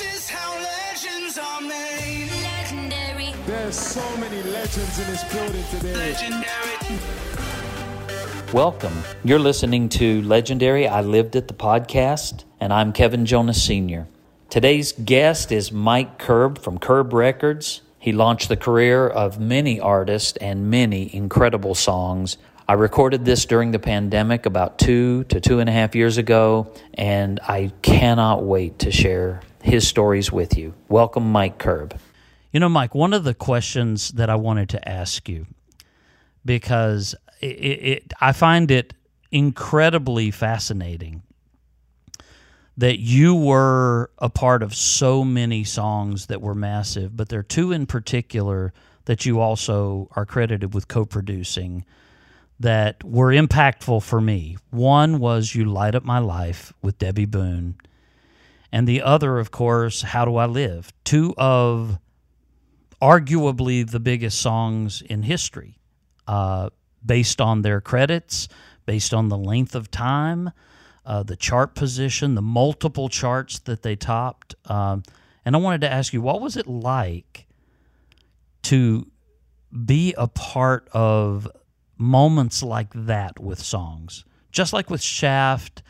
is how legends are made. Legendary. There's so many legends in this building today. Legendary. Welcome. You're listening to Legendary I Lived It the podcast, and I'm Kevin Jonas Sr. Today's guest is Mike Curb from Curb Records. He launched the career of many artists and many incredible songs. I recorded this during the pandemic about two to two and a half years ago, and I cannot wait to share his stories with you. Welcome, Mike Curb. You know, Mike, one of the questions that I wanted to ask you, because it, it, I find it incredibly fascinating that you were a part of so many songs that were massive, but there are two in particular that you also are credited with co producing that were impactful for me. One was You Light Up My Life with Debby Boone, and the other, of course, How Do I Live? Two of arguably the biggest songs in history, uh, based on their credits, based on the length of time, uh, the chart position, the multiple charts that they topped. Um, and I wanted to ask you, what was it like to be a part of moments like that with songs? Just like with Shaft,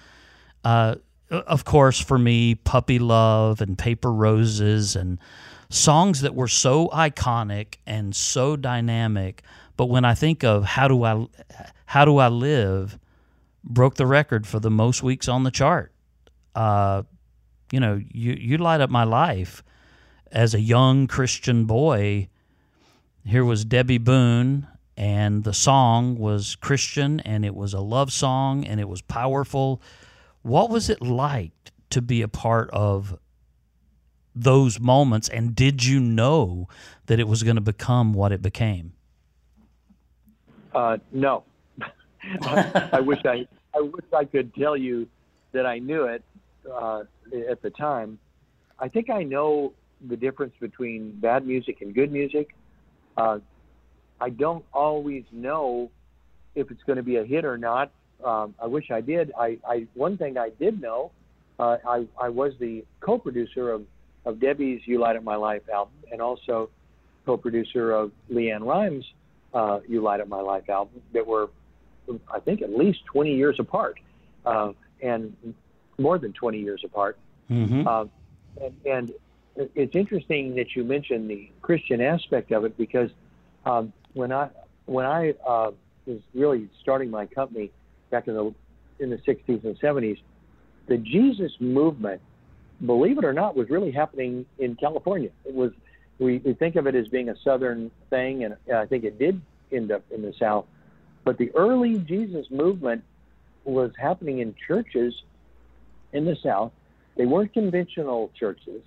uh, of course, for me, Puppy Love and Paper Roses and songs that were so iconic and so dynamic. But when I think of how do I how do I live, broke the record for the most weeks on the chart. Uh, you know, you you light up my life as a young Christian boy. Here was Debby Boone, and the song was Christian, and it was a love song, and it was powerful. What was it like to be a part of those moments, and did you know that it was going to become what it became? Uh, no, I wish I I wish I could tell you that I knew it uh, at the time. I think I know the difference between bad music and good music. Uh, I don't always know if it's going to be a hit or not. Um, I wish I did. I, I one thing I did know, uh, I I was the co-producer of of Debby's "You Light Up My Life" album, and also co-producer of LeAnn Rimes' uh, "You Light Up My Life" album. That were, I think, at least 20 years apart, uh, and more than 20 years apart. Mm-hmm. Uh, and, and it's interesting that you mentioned the Christian aspect of it because um, when I when I uh, was really starting my company back in the in the 60s and 70s, the Jesus movement, believe it or not, was really happening in California. It was we, we think of it as being a southern thing, and I think it did end up in the South. But the early Jesus movement was happening in churches in the South. They weren't conventional churches.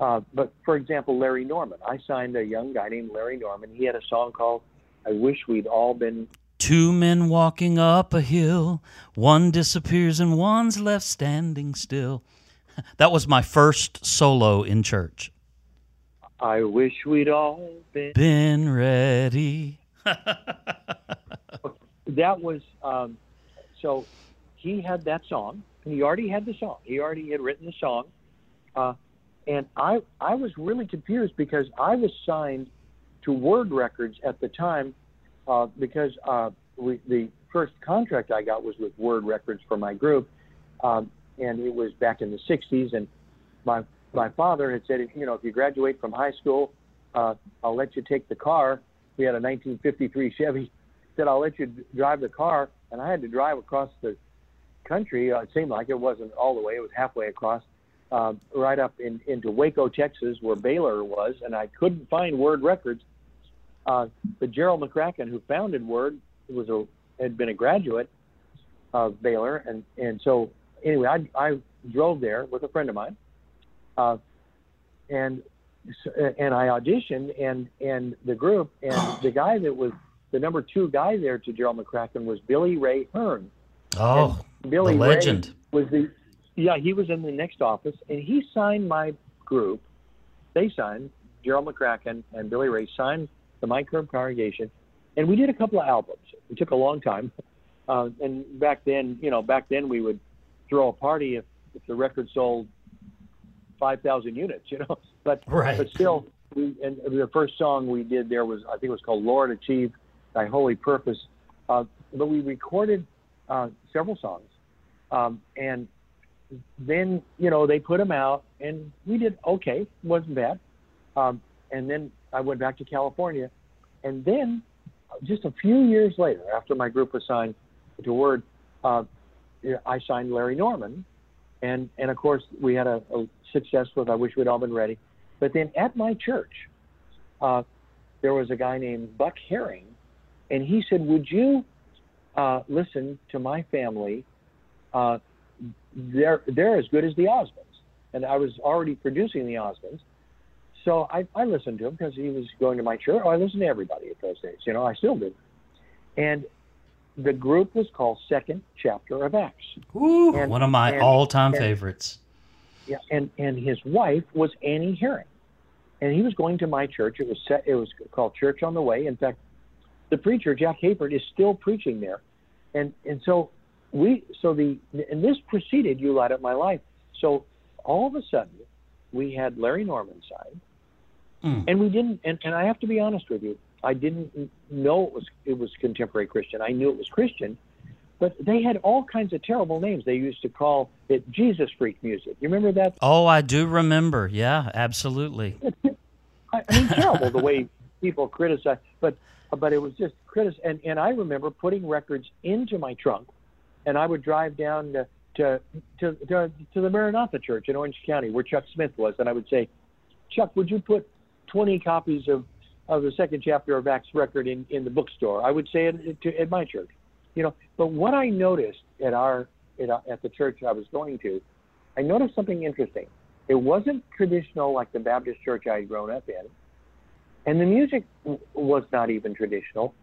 Uh, but for example, Larry Norman. I signed a young guy named Larry Norman. He had a song called "I Wish We'd All Been." Two men walking up a hill, one disappears and one's left standing still. That was my first solo in church. I wish we'd all been. Been ready. That was um, so. He had that song, and he already had the song. He already had written the song, uh, and I I was really confused because I was signed to Word Records at the time uh, because uh, we, the first contract I got was with Word Records for my group, um, and it was back in the '60s. And my my father had said, you know, if you graduate from high school, uh, I'll let you take the car. We had a 1953 Chevy. Said I'll let you drive the car, and I had to drive across the country. Uh, it seemed like it wasn't all the way; it was halfway across, uh, right up in, into Waco, Texas, where Baylor was, and I couldn't find Word Records. Uh, but Jarrell McCracken, who founded Word, was a had been a graduate of Baylor, and and so anyway, I I drove there with a friend of mine, uh, and and I auditioned, and and the group, and the guy that was the number two guy there to Jarrell McCracken was Billy Ray Hearn. Oh, Billy the Ray legend. was the yeah he was in the next office and he signed my group. They signed Jarrell McCracken and Billy Ray signed the Curb congregation, and we did a couple of albums. It took a long time, uh, and back then you know back then we would throw a party if if the record sold five thousand units, you know. But Right. but still, we and the first song we did there was I think it was called "Lord Achieve Thy Holy Purpose," uh, but we recorded uh, several songs, um, and then you know they put them out, and we did okay, wasn't bad. Um, and then I went back to California, and then just a few years later, after my group was signed to Word, uh, I signed Larry Norman, and and of course we had a, a success with I Wish We'd All Been Ready. But then at my church, uh, there was a guy named Buck Herring, and he said, "Would you uh, listen to my family? Uh, they're they're as good as the Osmonds." And I was already producing the Osmonds, so I, I listened to him because he was going to my church. Oh, I listened to everybody at those days. You know, I still do. And the group was called Second Chapter of Acts. Ooh, And- one of my and- all-time and- favorites. Yeah, and and his wife was Annie Herring, and he was going to my church. It was set, it was called Church on the Way. In fact, the preacher Jack Hayford is still preaching there, and and so we so the and this preceded You Light Up My Life. So all of a sudden, we had Larry Norman signed, Mm. and we didn't. And, and I have to be honest with you, I didn't know it was it was contemporary Christian. I knew it was Christian, but they had all kinds of terrible names. They used to call it Jesus freak music. You remember that? Oh, I do remember. Yeah, absolutely. I, I mean, terrible the way people criticize, but but it was just critic. And and I remember putting records into my trunk, and I would drive down to to to to, to the Maranatha Church in Orange County, where Chuck Smith was, and I would say, Chuck, would you put 20 copies of of the second chapter of Acts record in in the bookstore? I would say it to, at my church, you know. But what I noticed at our at, at the church I was going to, I noticed something interesting. It wasn't traditional like the Baptist church I had grown up in, and the music w- was not even traditional.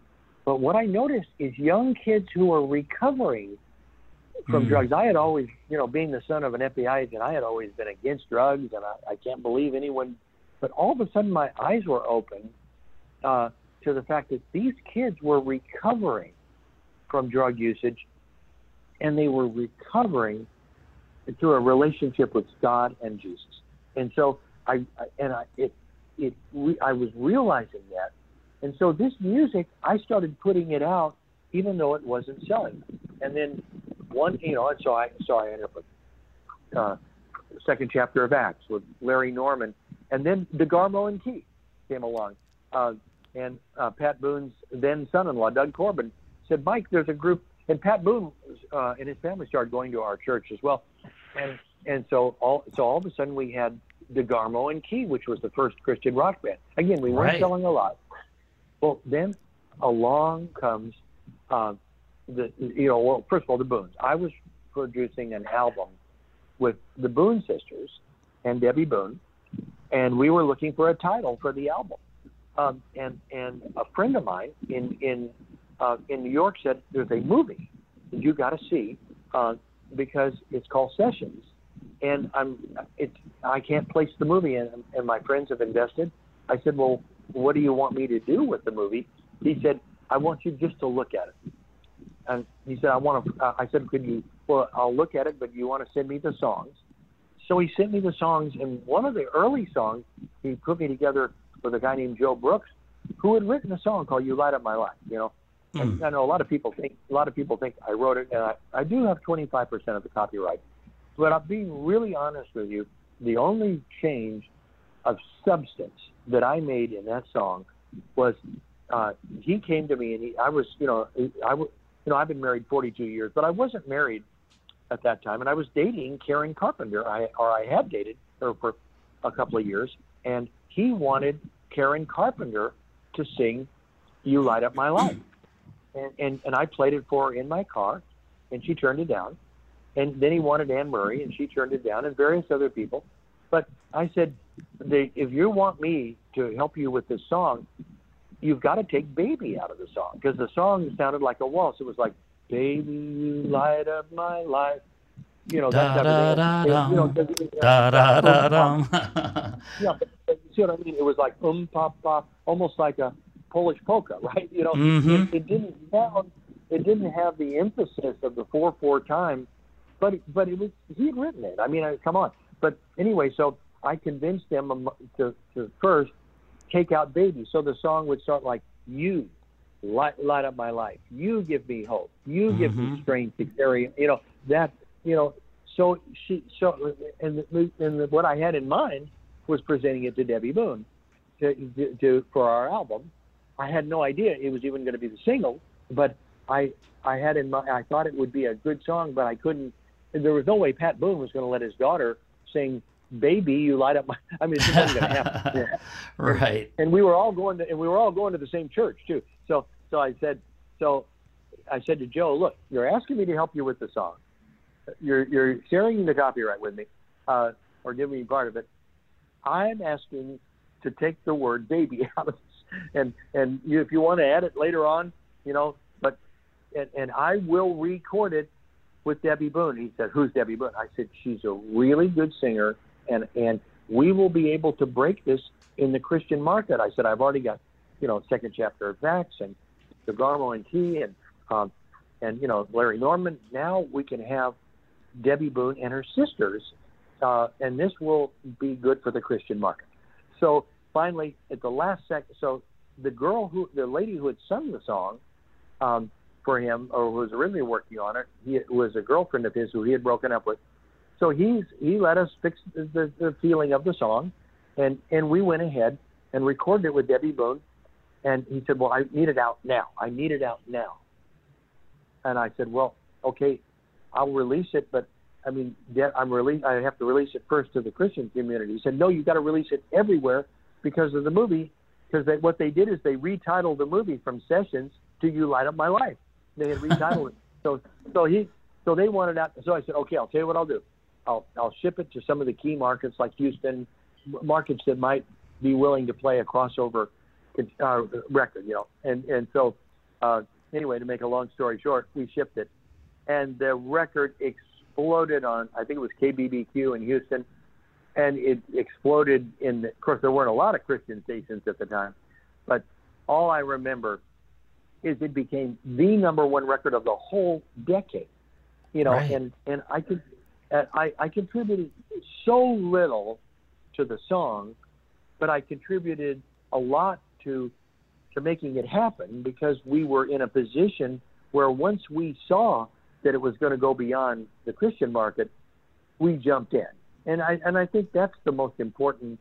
But what I noticed is young kids who are recovering from Hmm. drugs. I had always, you know, being the son of an FBI agent, I had always been against drugs, and I, I can't believe anyone. But all of a sudden, my eyes were open uh, to the fact that these kids were recovering from drug usage, and they were recovering through a relationship with God and Jesus. And so I, I and I it it re, I was realizing that, and so this music I started putting it out even though it wasn't selling. And then one, you know, and so I so I ended up with uh, second chapter of Acts with Larry Norman, and then DeGarmo and Key came along, uh, and uh, Pat Boone's then son-in-law Doug Corbin said, Mike, there's a group, and Pat Boone uh, and his family started going to our church as well, and and so all so all of a sudden we had DeGarmo and Key, which was the first Christian rock band. Again, we weren't Right. selling a lot. Well, then along comes uh, the you know well first of all the Boones. I was producing an album with the Boone sisters and Debby Boone, and we were looking for a title for the album. Um, and and a friend of mine in in uh, in New York said there's a movie that you got to see uh, because it's called Sessions, and I'm it's I can't place the movie and, and my friends have invested. I said, well, what do you want me to do with the movie? He said, I want you just to look at it. And he said, I want to. Uh, I said, could you? Well, I'll look at it, but you want to send me the songs. So he sent me the songs, and one of the early songs he put me together with a guy named Joe Brooks, who had written a song called "You Light Up My Life." You know, and I know a lot of people think a lot of people think I wrote it, and I, I do have 25% of the copyright. But I'm being really honest with you. The only change of substance that I made in that song was uh, he came to me and he, I was, you know, I was, you know, I've been married 42 years, but I wasn't married at that time, and I was dating Karen Carpenter. I or I had dated her for a couple of years, and he wanted Karen Carpenter to sing "You Light Up My Life," and and, and I played it for her in my car, and she turned it down. And then he wanted Anne Murray, and she turned it down, and various other people. But I said, if you want me to help you with this song, you've got to take "Baby" out of the song because the song sounded like a waltz. It was like "Baby, you light up my life." You know that Da, type yeah, but, see what I mean? It was like um pop pop, almost like a Polish polka, right? You know, Mhm. it, it didn't sound, it didn't have the emphasis of the four four time, but but it was he had written it. I mean, I, come on. But anyway, so I convinced them um, to, to first take out baby. So the song would start like, You light, light up my life. You give me hope. You give me mm-hmm. strength to carry. You know, that, you know, so she, so, and, the, and the, what I had in mind was presenting it to Debby Boone to, to, to for our album. I had no idea it was even going to be the single, but I I had in my I thought it would be a good song, but I couldn't. There was no way Pat Boone was going to let his daughter sing "Baby, You Light Up My." I mean, it wasn't going to happen. Yeah. Right. And we were all going to, and we were all going to the same church too. So so I said, so I said to Joe, look, you're asking me to help you with the song. You're you're sharing the copyright with me, uh, or giving me part of it. I'm asking to take the word "baby" out of this, and and you, if you want to add it later on, you know, but and, and I will record it with Debby Boone. He said, "Who's Debby Boone?" I said, "She's a really good singer, and and we will be able to break this in the Christian market." I said, "I've already got, you know, second chapter of Acts and DeGarmo and Key and um, and you know Larry Norman. Now we can have Debby Boone and her sisters, uh, and this will be good for the Christian market." So finally, at the last second, so the girl who, the lady who had sung the song um, for him, or who was originally working on it, he was a girlfriend of his who he had broken up with. So he's he let us fix the, the, the feeling of the song, and and we went ahead and recorded it with Debby Boone, and he said, "Well, I need it out now. I need it out now." And I said, "Well, okay, I'll release it, but I mean, De- I'm release. I have to release it first to the Christian community." He said, "No, you got to release it everywhere because of the movie. Because they, what they did is they retitled the movie from Sessions to You Light Up My Life. They had retitled it. So so he so they wanted out. So I said, okay, I'll tell you what I'll do. I'll I'll ship it to some of the key markets like Houston, markets that might be willing to play a crossover uh, record, you know. And and so uh, anyway, to make a long story short, we shipped it, and the record exploded on I think it was KBBQ in Houston, and it exploded in. The, of course, there weren't a lot of Christian stations at the time, but all I remember is it became the number one record of the whole decade. You know, Right. and and I could, I I contributed so little to the song, but I contributed a lot to to making it happen because we were in a position where once we saw that it was going to go beyond the Christian market, we jumped in. And I and I think that's the most important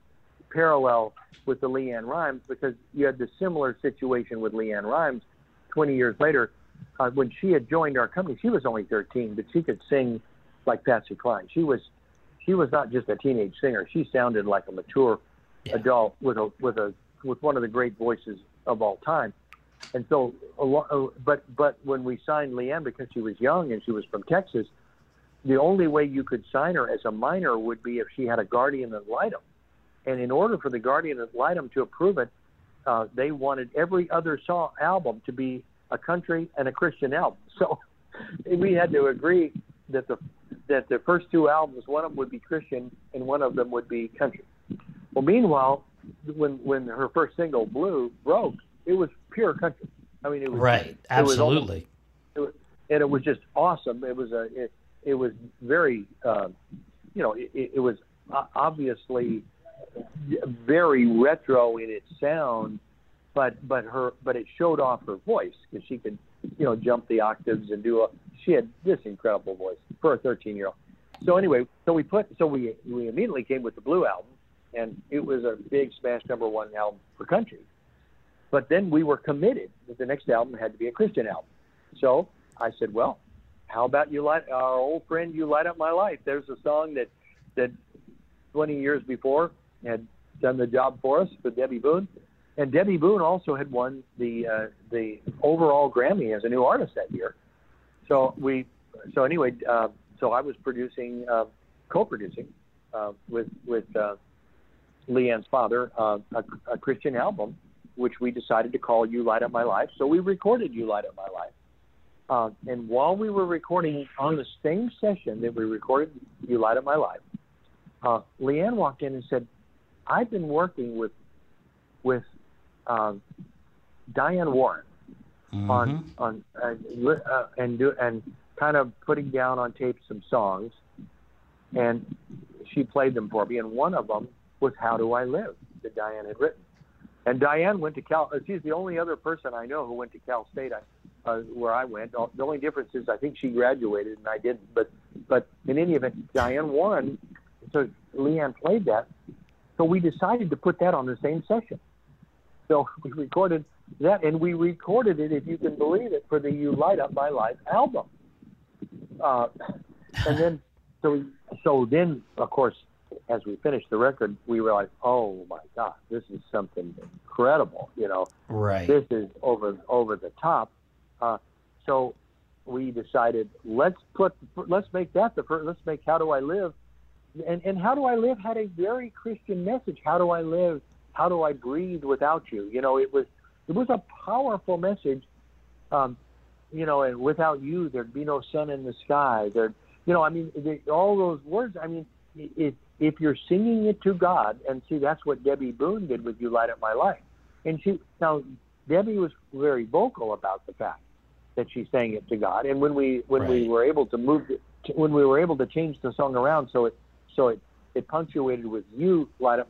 parallel with the LeAnn Rimes because you had the similar situation with LeAnn Rimes 20 years later uh, when she had joined our company. She was only 13, but she could sing like Patsy Cline. She was she was not just a teenage singer. She sounded like a mature adult with a with a with one of the great voices of all time. And so, a lo- uh, but but when we signed LeAnn because she was young and she was from Texas, the only way you could sign her as a minor would be if she had a guardian ad litem. And in order for the guardian ad litem to approve it, uh, they wanted every other song album to be a country and a Christian album. So we had to agree that the that the first two albums, one of them would be Christian and one of them would be country. Well, meanwhile, when when her first single "Blue" broke, it was pure country. I mean, it was Right. it was almost- Absolutely. it was, and it was just awesome. It was a it, it was very uh, you know it, it was obviously very retro in its sound, but but her but it showed off her voice because she could you know jump the octaves and do a she had this incredible voice for a 13 year old. So anyway, so we put so we we immediately came with the Blue album, and it was a big smash number one album for country. But then we were committed that the next album had to be a Christian album. So I said, well, how about you light our old friend you light up my life? There's a song that that 20 years before had done the job for us with Debby Boone, and Debby Boone also had won the uh, the overall Grammy as a new artist that year. So we so anyway, uh, so I was producing uh, co-producing uh, with with uh, LeAnn's father uh, a, a Christian album, which we decided to call "You Light Up My Life." So we recorded "You Light Up My Life." Uh, and while we were recording on the same session that we recorded "You Light Up My Life," uh, LeAnn walked in and said, "I've been working with with um, Diane Warren on on uh, uh, and do and kind of putting down on tape some songs, and she played them for me, and one of them was "How Do I Live" that Diane had written. And Diane went to Cal. uh, She's the only other person I know who went to Cal State, uh, where I went. The only difference is I think she graduated and I didn't. But but in any event, Diane won. So LeAnn played that. So we decided to put that on the same session. So we recorded that, and we recorded it, if you can believe it, for the "You Light Up My Life" album. Uh, and then, so we, so then, of course, as we finished the record, we realized, oh my God, this is something incredible. You know, Right. this is over over the top. Uh, so we decided let's put let's make that the first. Let's make How Do I Live, and and How Do I Live had a very Christian message. How do I live? How do I breathe without you? You know, it was it was a powerful message. Um, you know, and without you, there'd be no sun in the sky. There, you know, I mean, the, all those words. I mean, if if you're singing it to God, and see, that's what Debby Boone did with "You Light Up My Life," and she now Debby was very vocal about the fact that she sang it to God, and when we when we were able to move, when we were able to change the song around, so it so it it punctuated with "You Light Up,"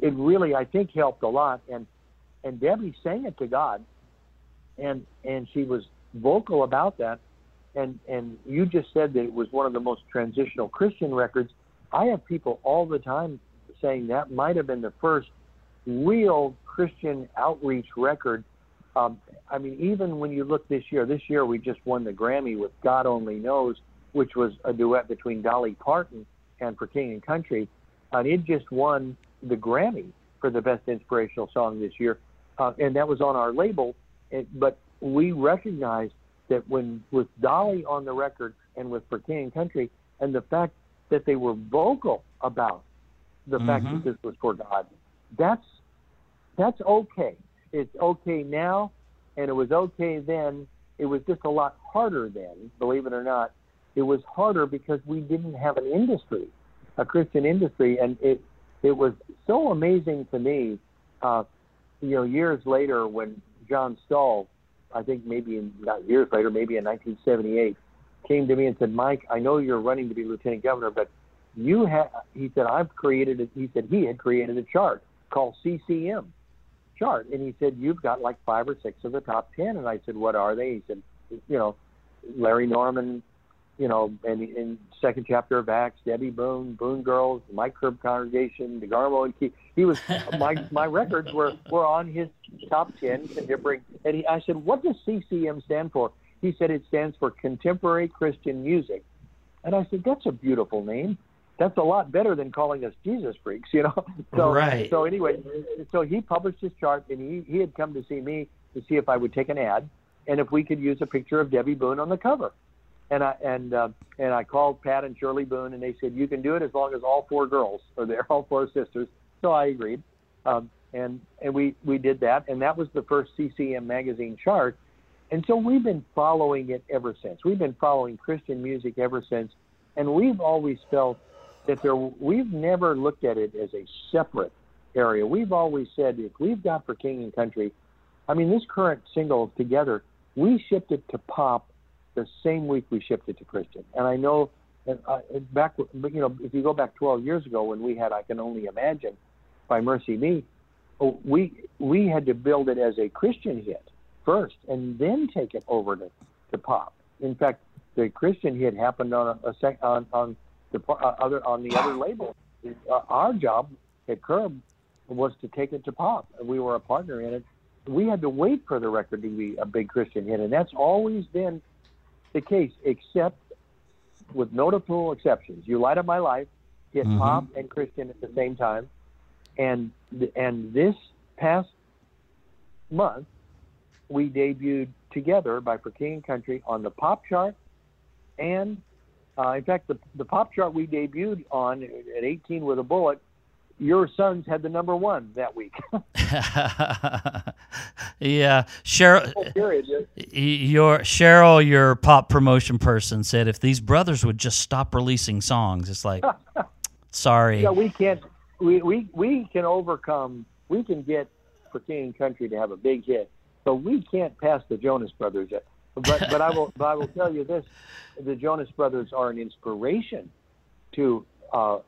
it really I think helped a lot, and and Debby sang it to God, and and she was vocal about that, and and you just said that it was one of the most transitional Christian records. I have people all the time saying that might have been the first real Christian outreach record. Um, I mean, even when you look this year, this year we just won the Grammy with "God Only Knows," which was a duet between Dolly Parton and For King and Country, and it just won the Grammy for the best inspirational song this year, uh, and that was on our label. And, but we recognize that when with Dolly on the record and with For King and Country, and the fact that they were vocal about the fact Mhm. that this was for God, that's that's okay. It's okay now, and it was okay then. It was just a lot harder then, believe it or not. It was harder because we didn't have an industry, a Christian industry, and it it was so amazing to me. Uh, you know, years later when John Stahl, I think maybe in, not years later, maybe in 1978, came to me and said, "Mike, I know you're running to be lieutenant governor, but you have," he said, "I've created," a, he said he had created a chart called CCM chart, and he said, "You've got like five or six of the top ten. And I said, "What are they?" He said, "You know, Larry Norman." You know, and in second chapter of Acts, Debby Boone, Boone Girls, Mike Curb Congregation, DeGarmo and Key. He was my my records were were on his top ten contemporary. And he, I said, "What does CCM stand for?" He said, "It stands for Contemporary Christian Music." And I said, "That's a beautiful name. That's a lot better than calling us Jesus freaks, you know." So, Right. So anyway, so he published his chart, and he he had come to see me to see if I would take an ad, and if we could use a picture of Debby Boone on the cover. And I and uh, and I called Pat and Shirley Boone, and they said you can do it as long as all four girls are there, all four sisters. So I agreed, um, and and we we did that, and that was the first CCM magazine chart. And so we've been following it ever since. We've been following Christian music ever since, and we've always felt that there. We've never looked at it as a separate area. We've always said if we've got for King and Country, I mean this current single together, we shipped it to pop the same week we shipped it to Christian. And I know that uh, back, you know, if you go back 12 years ago when we had "I Can Only Imagine" by MercyMe, oh, we we had to build it as a Christian hit first, and then take it over to, to pop. In fact, the Christian hit happened on a, a sec, on on the uh, other on the other label. Uh, our job at Curb was to take it to pop, and we were a partner in it. We had to wait for the record to be a big Christian hit, and that's always been the case, except with notable exceptions. You Light Up My Life hit Mhm. pop and Christian at the same time, and and this past month we debuted together by For King and Country on the pop chart, and uh, in fact the the pop chart we debuted on at 18 with a bullet. Your sons had the number one that week. yeah, Cheryl, your Cheryl, your pop promotion person said if these brothers would just stop releasing songs, it's like, sorry. Yeah, we can't. We, we we can overcome. We can get for King Country to have a big hit, but we can't pass the Jonas Brothers yet. But but I will but I will tell you this: the Jonas Brothers are an inspiration to uh,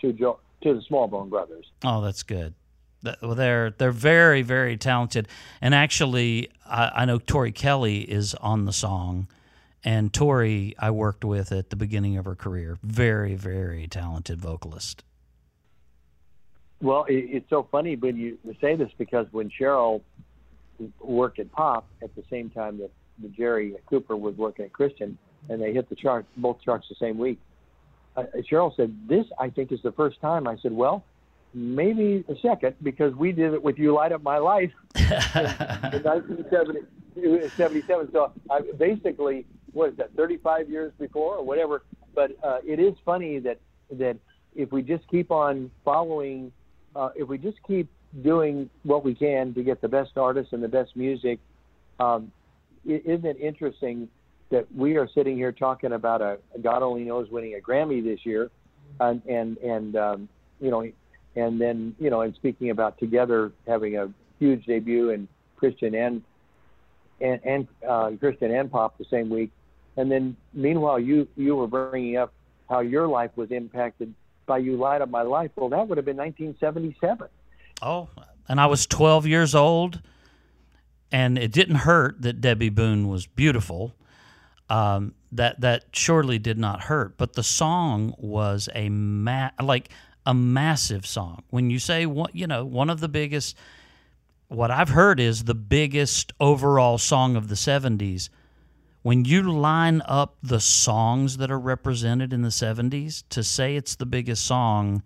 to Joe to the Smallbone Brothers. Oh, that's good. Well, they're they're very very talented, and actually, I, I know Tori Kelly is on the song, and Tori I worked with at the beginning of her career. Very very talented vocalist. Well, it, it's so funny when you say this because when Cheryl worked at Pop at the same time that Jerry Cooper was working at Christian, and they hit the chart both charts the same week. Uh, Cheryl said, "This I think is the first time." I said, "Well, maybe the second because we did it with "You Light Up My Life" in 1977. So I, basically, what is that? 35 years before or whatever. But uh, it is funny that that if we just keep on following, uh, if we just keep doing what we can to get the best artists and the best music, um, isn't it interesting that we are sitting here talking about a God only knows winning a Grammy this year, and and and um, you know, and then you know, and speaking about together having a huge debut in Christian and and, and uh, Christian and pop the same week, and then meanwhile you you were bringing up how your life was impacted by "You Light Up My Life." Well, that would have been 1977. Oh, and I was 12 years old, and it didn't hurt that Debby Boone was beautiful. Um, that that surely did not hurt, but the song was a ma- like a massive song. When you say one, you know, one of the biggest, what I've heard is the biggest overall song of the 70s. When you line up the songs that are represented in the 70s to say it's the biggest song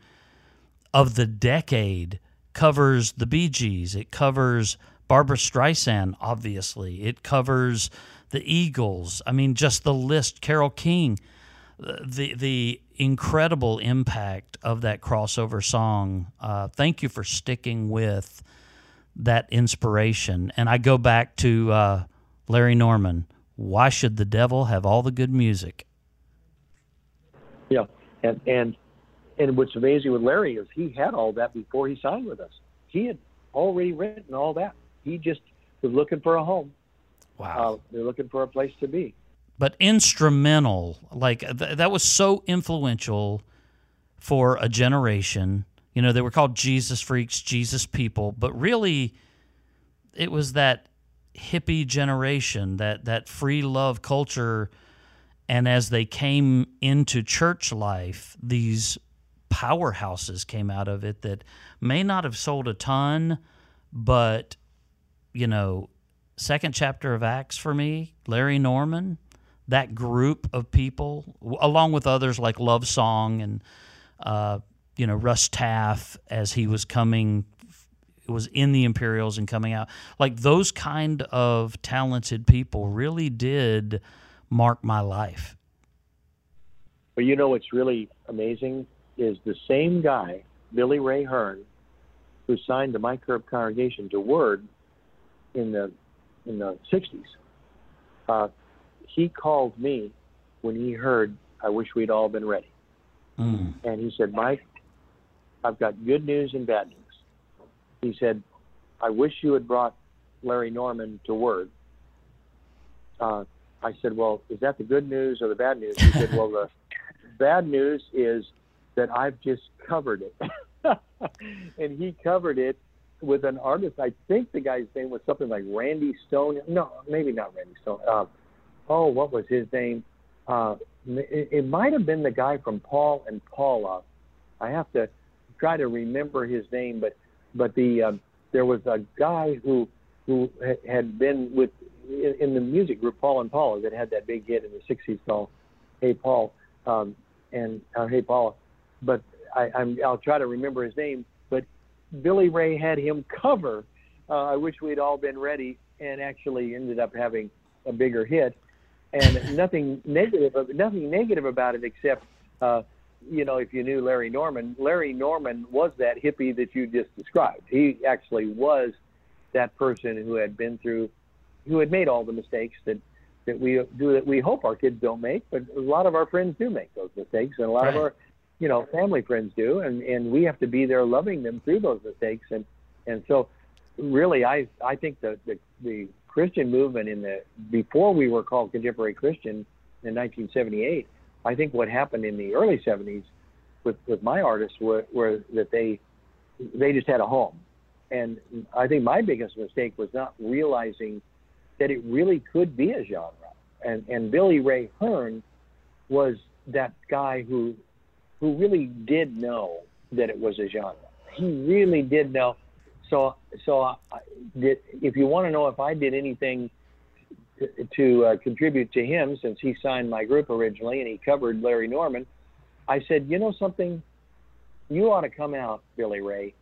of the decade covers the Bee Gees. It covers Barbra Streisand, obviously. It covers the Eagles. I mean, just the list. Carole King. The the incredible impact of that crossover song. Uh, thank you for sticking with that inspiration. And I go back to uh, Larry Norman. Why should the devil have all the good music? Yeah, and and and what's amazing with Larry is he had all that before he signed with us. He had already written all that. He just was looking for a home. Wow. Uh, they're looking for a place to be. but instrumental like th- that was so influential for a generation you know they were called jesus freaks jesus people but really it was that hippie generation that that free love culture and as they came into church life these powerhouses came out of it that may not have sold a ton but you know second chapter of acts for me larry norman that group of people, along with others like Love Song and uh, you know Russ Taff as he was coming, was in the Imperials and coming out. Like those kind of talented people really did mark my life. But you know what's really amazing is the same guy, Billy Ray Hearn, who signed the Mike Curb congregation to Word in the in the '60s. Uh, he called me when he heard "I Wish We'd All Been Ready," Mm. and he said, "Mike, I've got good news and bad news." He said, "I wish you had brought Larry Norman to Word." Uh, I said, "Well, is that the good news or the bad news?" He said, "Well, the bad news is that I've just covered it. and he covered it with an artist. I think the guy's name was something like Randy Stone. No, maybe not Randy Stone. Uh, oh, what was his name? Uh, it, it might have been the guy from Paul and Paula. I have to try to remember his name, but but the um, there was a guy who who had been with in, in the music group Paul and Paula that had that big hit in the '60s called "Hey Paul" um, and uh, "Hey Paula," but I, I'm, I'll try to remember his name. But Billy Ray had him cover uh, "I Wish We'd All Been Ready" and actually ended up having a bigger hit. And nothing negative, nothing negative about it except, uh, you know, if you knew Larry Norman, Larry Norman was that hippie that you just described. He actually was that person who had been through, who had made all the mistakes that that we do that we hope our kids don't make, but a lot of our friends do make those mistakes, and a lot of our, you know, family friends do, and and we have to be there loving them through those mistakes, and and so really, I I think the the, the Christian movement in the before we were called contemporary Christian in 1978, I think what happened in the early 70s with with my artists were, were that they they just had a home, and I think my biggest mistake was not realizing that it really could be a genre. And and Billy Ray Hearn was that guy who who really did know that it was a genre. He really did know. So so I, did, if you want to know if I did anything to, uh, contribute to him, since he signed my group originally and he covered Larry Norman, I said, you know something, you ought to come out, Billy Ray,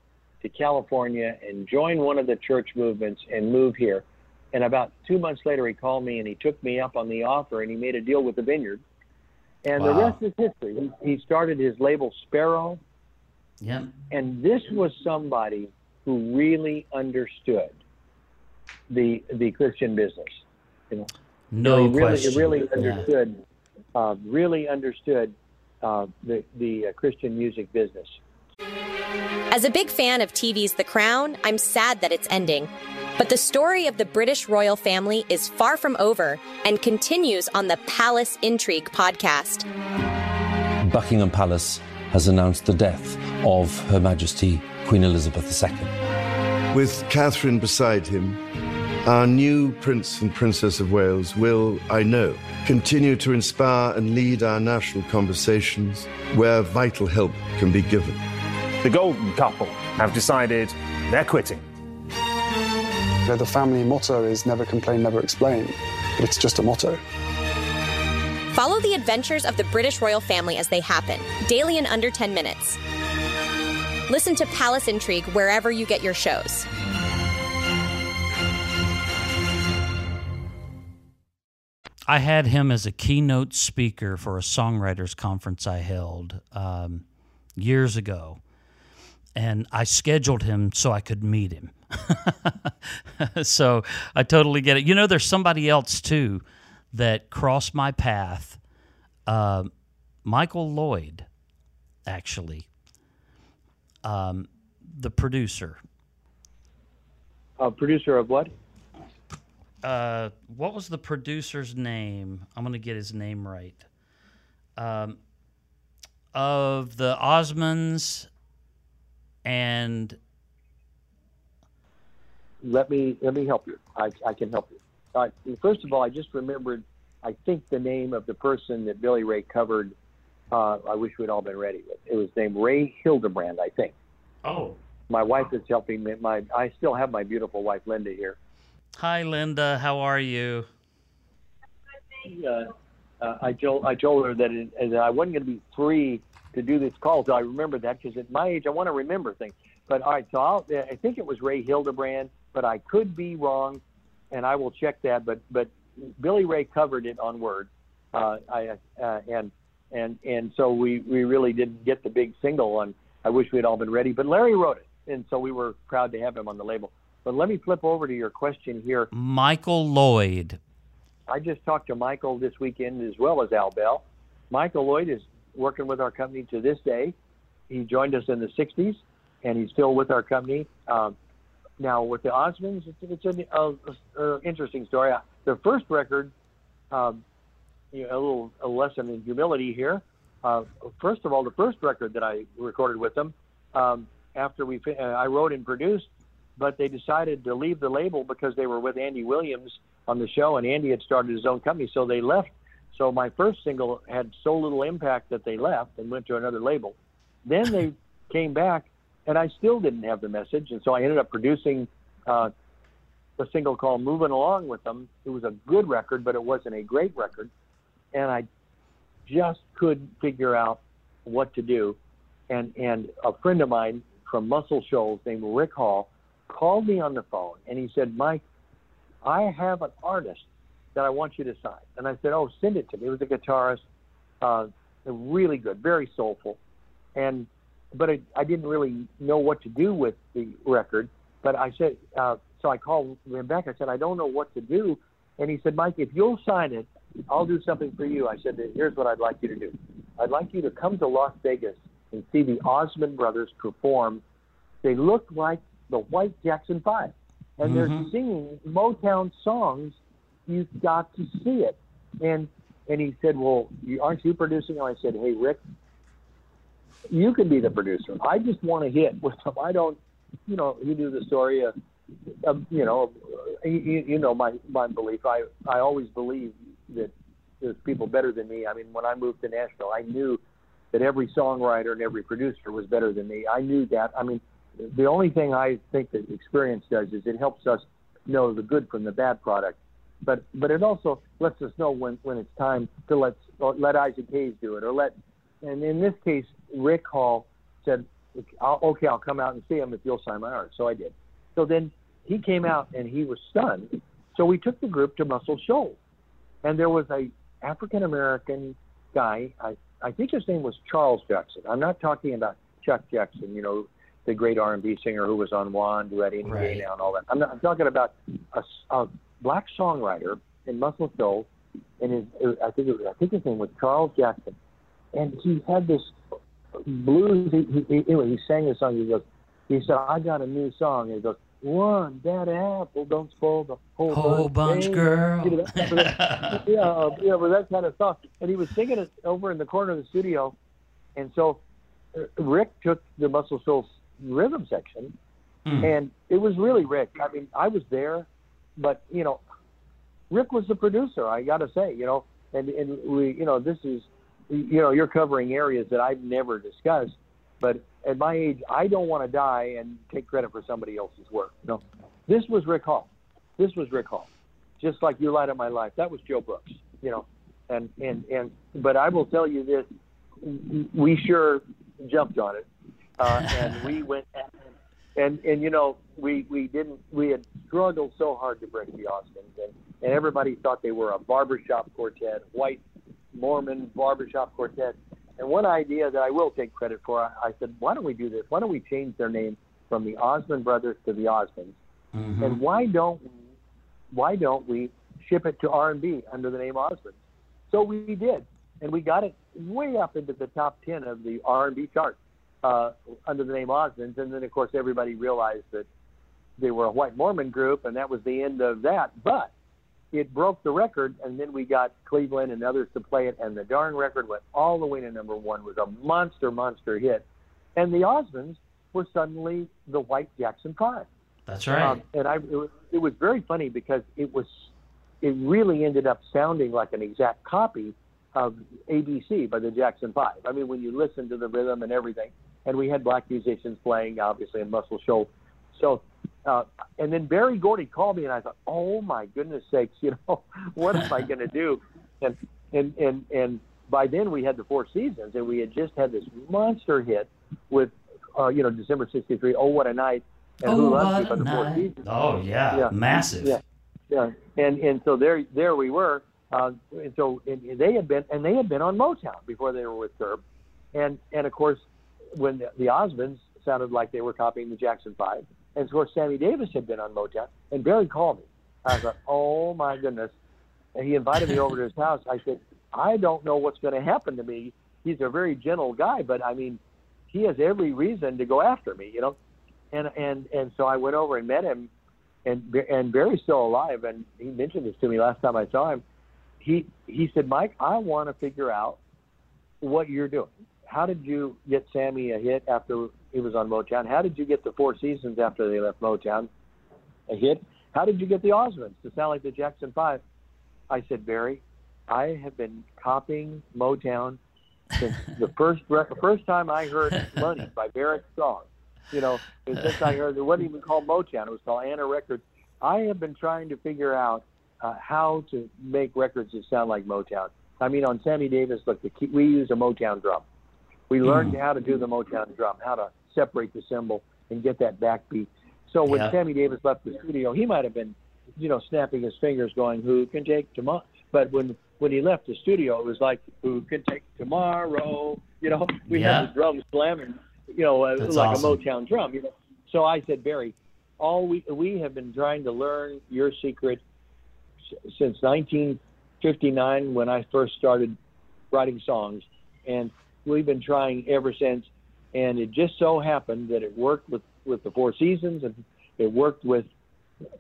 to California and join one of the church movements and move here. And about two months later, he called me and he took me up on the offer and he made a deal with the vineyard. And the rest is history. He, he started his label Sparrow, Yep. and this was somebody who really understood the the Christian business. You know, No he really, question. He really Yeah. understood, uh, really understood uh, the the uh, Christian music business. As a big fan of TV's The Crown, I'm sad that it's ending. But the story of the British royal family is far from over and continues on the Palace Intrigue podcast. Buckingham Palace has announced the death of Her Majesty Queen Elizabeth II. With Catherine beside him, our new Prince and Princess of Wales will, I know, continue to inspire and lead our national conversations where vital help can be given. The golden couple have decided they're quitting. You know, the family motto is never complain, never explain. But it's just a motto. Follow the adventures of the British royal family as they happen, daily in under 10 minutes. Listen to Palace Intrigue wherever you get your shows. I had him as a keynote speaker for a songwriters conference I held um, years ago, and I scheduled him so I could meet him. so I totally get it. You know, there's somebody else too that crossed my path. Uh, Michael Lloyd, actually, um, the producer. Uh, producer of what? Uh, what was the producer's name? I'm going to get his name right. Um, of the Osmonds and Let me let me help you. I, I can help you. Uh, first of all, I just remembered. I think the name of the person that Billy Ray covered. Uh, I wish we'd all been ready with. It was named Ray Hildebrand. I think. oh, My wife is helping me. My I still have my beautiful wife Linda here. Hi Linda, how are you? uh, I told I told her that, it, that I wasn't going to be free to do this call. So I remember that because at my age I want to remember things. But all right, so I'll, I think it was Ray Hildebrand, but I could be wrong, and I will check that. But but Billy Ray covered it on Word, uh, I uh, and and and so we we really didn't get the big single on. I wish we had all been ready, but Larry wrote it, and so we were proud to have him on the label. But let me flip over to your question here. Michael Lloyd. I just talked to Michael this weekend as well as Al Bell. Michael Lloyd is working with our company to this day. He joined us in the 60s, and he's still with our company. Um, now, with the Osmonds, it's, it's an uh, uh, interesting story. The first record, um, you know, a little a lesson in humility here. Uh, first of all, the first record that I recorded with them, um, after we, uh, I wrote and produced, but they decided to leave the label because they were with Andy Williams on the show, and Andy had started his own company, so they left. So my first single had so little impact that they left and went to another label. Then they came back, and I still didn't have the message, and so I ended up producing uh, a single called "Moving Along" with them. It was a good record, but it wasn't a great record, and I just couldn't figure out what to do. And and a friend of mine from Muscle Shoals named Rick Hall called me on the phone, and he said, "Mike, I have an artist that I want you to sign." And I said, "Oh, send it to me." It was a guitarist, uh, really good, very soulful, and but I, I didn't really know what to do with the record. But I said, uh, so I called him back. I said, I don't know what to do. And he said, Mike, if you'll sign it, I'll do something for you. I said, here's what I'd like you to do. I'd like you to come to Las Vegas and see the Osmond brothers perform. They look like the White Jackson Five, and they're mm-hmm. singing Motown songs. You've got to see it. And and he said, well, you, aren't you producing? And I said, hey, Rick, you can be the producer. I just want to hit with them. I don't, you know, you knew the story of, of you know, you, you know my my belief. I I always believe that there's people better than me. I mean, when I moved to Nashville, I knew that every songwriter and every producer was better than me. I knew that. I mean, the only thing I think that experience does is it helps us know the good from the bad product, but but it also lets us know when when it's time to let let Isaac Hayes do it or let. And in this case, Rick Hall said, I'll, "Okay, I'll come out and see him if you'll sign my art." So I did. So then he came out and he was stunned. So we took the group to Muscle Shoals, and there was a African American guy. I I think his name was Charles Jackson. I'm not talking about Chuck Jackson. You know, the great R&B singer who was on One, Duet, Any Right. Day Now, and all that. I'm, not, I'm talking about a, a black songwriter in Muscle Shoals, and his, I think it was, I think his name was Charles Jackson, and he had this blues. He, he, he, anyway, he sang this song. He goes, he said, "I got a new song." And he goes, "One, that apple don't spoil the whole, Whole bunch, baby." girl. You know, that, yeah, yeah, but that kind of stuff. And he was singing it over in the corner of the studio, and so uh, Rick took the Muscle Shoals rhythm section, hmm. and it was really Rick. I mean, I was there, but you know, Rick was the producer. I got to say, you know, and and we, you know, this is, you know, you're covering areas that I've never discussed, but at my age, I don't want to die and take credit for somebody else's work. No, this was Rick Hall. This was Rick Hall. Just like you light up my life. That was Joe Brooks. You know, and and and. But I will tell you this: we sure jumped on it, uh, and we went. And and you know we we didn't we had struggled so hard to break the Osmonds and and everybody thought they were a barbershop quartet, white Mormon barbershop quartet. And one idea that I will take credit for, I, I said, why don't we do this? Why don't we change their name from the Osmond Brothers to the Osmonds? And why don't we, why don't we ship it to R&B under the name Osmond? So we did, and we got it way up into the top ten of the R&B chart uh, under the name Osmonds. And then, of course, everybody realized that they were a white Mormon group, and that was the end of that. But it broke the record, and then we got Cleveland and others to play it, and the darn record went all the way to number one. was a monster, monster hit, and the Osmonds were suddenly the White Jackson Five. That's right. Um, and I, it was, it was very funny because it was, it really ended up sounding like an exact copy of ABC by the Jackson Five. I mean, when you listen to the rhythm and everything, and we had black musicians playing, obviously, in Muscle Shoals. So, uh, and then Berry Gordy called me, and I thought, oh my goodness sakes, you know, what am I going to do? And and and and by then we had the Four Seasons, and we had just had this monster hit with, uh, you know, December '63. Oh, what a night! And oh, Who Loves what You by a the Four night. Seasons. Oh, yeah. Yeah. Massive. Yeah, yeah, and and so there there we were. Uh, and so and they had been and they had been on Motown before they were with Curb, and and of course when the, the Osmonds sounded like they were copying the Jackson Five, and of course Sammy Davis had been on Motown, and Berry called me. I thought, oh my goodness, and he invited me over to his house. I said, I don't know what's going to happen to me. He's a very gentle guy, but I mean, he has every reason to go after me, you know. And and and so I went over and met him, and and Berry's still alive, and he mentioned this to me last time I saw him. He he said, Mike, I want to figure out what you're doing. How did you get Sammy a hit after he was on Motown? How did you get the Four Seasons after they left Motown a hit? How did you get the Osmonds to sound like the Jackson Five? I said, Berry, I have been copying Motown since the first rec- first time I heard "Money" by Barrett Strong. You know, since I heard it wasn't even called Motown; it was called Anna Records. I have been trying to figure out uh, how to make records that sound like Motown. I mean, on Sammy Davis, look, the key, we use a Motown drum. We learned how to do the Motown drum, how to separate the cymbal and get that backbeat. So when Yeah. Sammy Davis left the studio, he might have been, you know, snapping his fingers, going, "Who can take tomorrow?" But when when he left the studio, it was like, "Who can take tomorrow?" You know, we Yeah. had the drums slamming, you know, uh, like awesome. a Motown drum. You know, so I said, Berry, all we we have been trying to learn your secret since 1959 when I first started writing songs, and we've been trying ever since. And it just so happened that it worked with with the Four Seasons, and it worked with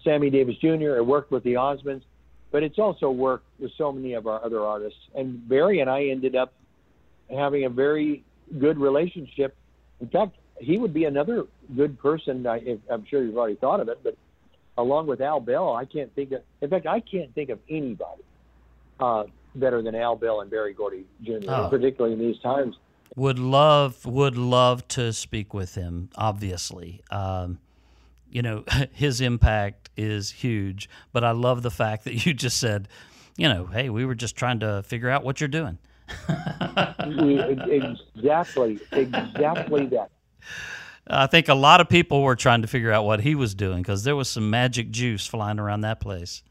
Sammy Davis Jr. It worked with the Osmonds, but it's also worked with so many of our other artists. And Berry and I ended up having a very good relationship. In fact, he would be another good person. I, I'm sure you've already thought of it, but along with Al Bell, I can't think of. In fact, I can't think of anybody uh, better than Al Bell and Berry Gordy Jr. Oh. Particularly in these times. Would love would love to speak with him. Obviously, um, you know his impact is huge. But I love the fact that you just said, you know, hey, we were just trying to figure out what you're doing. Exactly, exactly that. I think a lot of people were trying to figure out what he was doing because there was some magic juice flying around that place.